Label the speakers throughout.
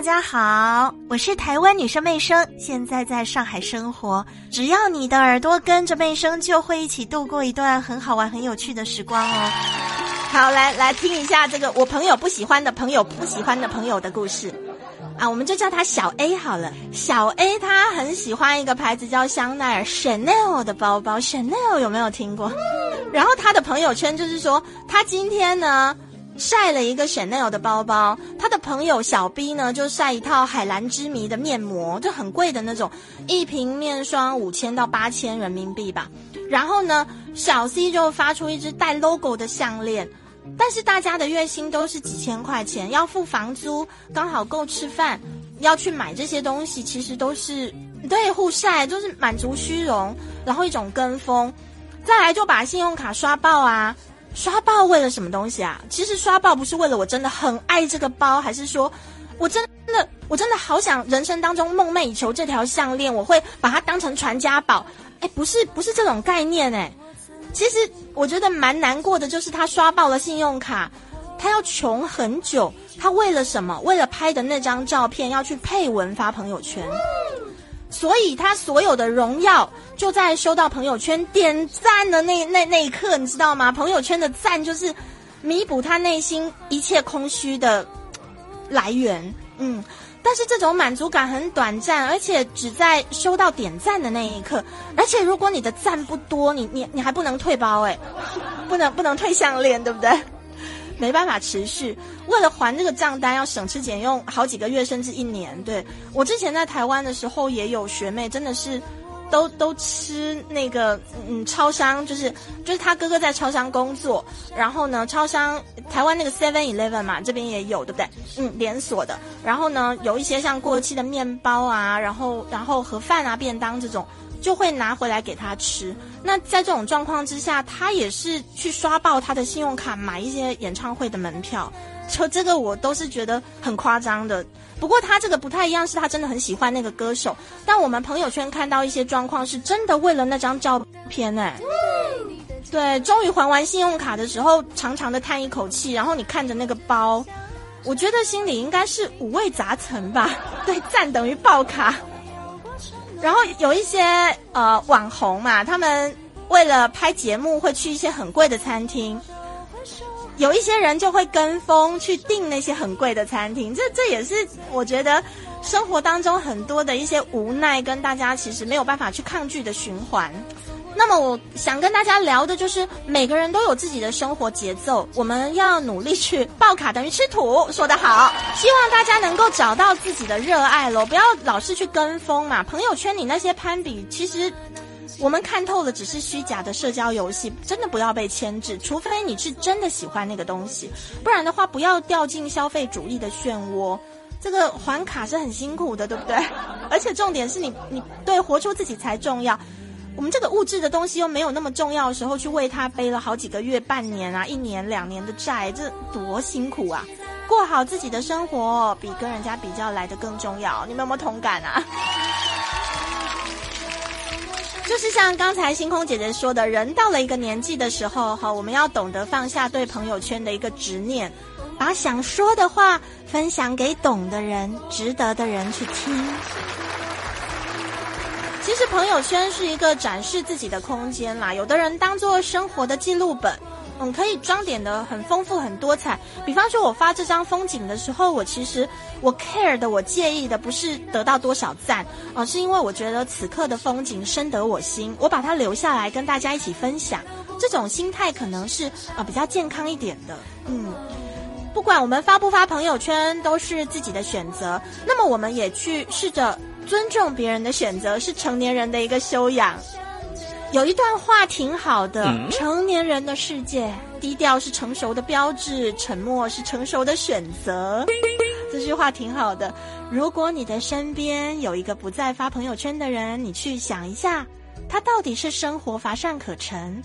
Speaker 1: 大家好，我是台湾女生妹生，现在在上海生活。只要你的耳朵跟着妹生，就会一起度过一段很好玩、很有趣的时光哦。好，来来听一下这个我朋友不喜欢的朋友不喜欢的朋友的故事啊，我们就叫他小 A 好了。小 A 他很喜欢一个牌子叫香奈儿 Chanel 的包包，Chanel 有没有听过？然后他的朋友圈就是说，他今天呢。晒了一个 Chanel 的包包，他的朋友小 B 呢就晒一套海蓝之谜的面膜，就很贵的那种，一瓶面霜五千到八千人民币吧。然后呢，小 C 就发出一只带 logo 的项链，但是大家的月薪都是几千块钱，要付房租，刚好够吃饭，要去买这些东西，其实都是对互晒，就是满足虚荣，然后一种跟风，再来就把信用卡刷爆啊。刷爆为了什么东西啊？其实刷爆不是为了我真的很爱这个包，还是说我真的我真的好想人生当中梦寐以求这条项链，我会把它当成传家宝。哎，不是不是这种概念哎。其实我觉得蛮难过的，就是他刷爆了信用卡，他要穷很久。他为了什么？为了拍的那张照片要去配文发朋友圈。所以他所有的荣耀就在收到朋友圈点赞的那那那一刻，你知道吗？朋友圈的赞就是弥补他内心一切空虚的来源。嗯，但是这种满足感很短暂，而且只在收到点赞的那一刻。而且如果你的赞不多，你你你还不能退包哎，不能不能退项链，对不对？没办法持续，为了还这个账单，要省吃俭用好几个月，甚至一年。对我之前在台湾的时候，也有学妹真的是，都都吃那个嗯超商，就是就是他哥哥在超商工作，然后呢，超商台湾那个 Seven Eleven 嘛，这边也有，对不对？嗯，连锁的。然后呢，有一些像过期的面包啊，然后然后盒饭啊、便当这种。就会拿回来给他吃。那在这种状况之下，他也是去刷爆他的信用卡买一些演唱会的门票。就这个我都是觉得很夸张的。不过他这个不太一样，是他真的很喜欢那个歌手。但我们朋友圈看到一些状况，是真的为了那张照片哎。对，终于还完信用卡的时候，长长的叹一口气。然后你看着那个包，我觉得心里应该是五味杂陈吧。对，赞等于爆卡。然后有一些呃网红嘛，他们为了拍节目会去一些很贵的餐厅，有一些人就会跟风去订那些很贵的餐厅，这这也是我觉得生活当中很多的一些无奈，跟大家其实没有办法去抗拒的循环。那么我想跟大家聊的就是，每个人都有自己的生活节奏，我们要努力去爆卡，等于吃土，说得好。希望大家能够找到自己的热爱咯，不要老是去跟风嘛。朋友圈里那些攀比，其实我们看透了，只是虚假的社交游戏，真的不要被牵制。除非你是真的喜欢那个东西，不然的话，不要掉进消费主义的漩涡。这个还卡是很辛苦的，对不对？而且重点是你，你对活出自己才重要。我们这个物质的东西又没有那么重要的时候，去为他背了好几个月、半年啊、一年、两年的债，这多辛苦啊！过好自己的生活，比跟人家比较来的更重要。你们有没有同感啊？就是像刚才星空姐姐说的，人到了一个年纪的时候，哈，我们要懂得放下对朋友圈的一个执念，把想说的话分享给懂的人、值得的人去听。朋友圈是一个展示自己的空间啦，有的人当做生活的记录本，嗯，可以装点的很丰富很多彩。比方说，我发这张风景的时候，我其实我 care 的，我介意的不是得到多少赞，而是因为我觉得此刻的风景深得我心，我把它留下来跟大家一起分享。这种心态可能是呃比较健康一点的，嗯。不管我们发不发朋友圈，都是自己的选择。那么，我们也去试着尊重别人的选择，是成年人的一个修养。有一段话挺好的：成年人的世界，低调是成熟的标志，沉默是成熟的选择。这句话挺好的。如果你的身边有一个不再发朋友圈的人，你去想一下，他到底是生活乏善可陈，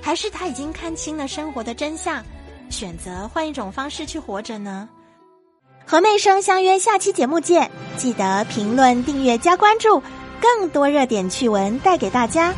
Speaker 1: 还是他已经看清了生活的真相？选择换一种方式去活着呢？和妹生相约下期节目见，记得评论、订阅、加关注，更多热点趣闻带给大家。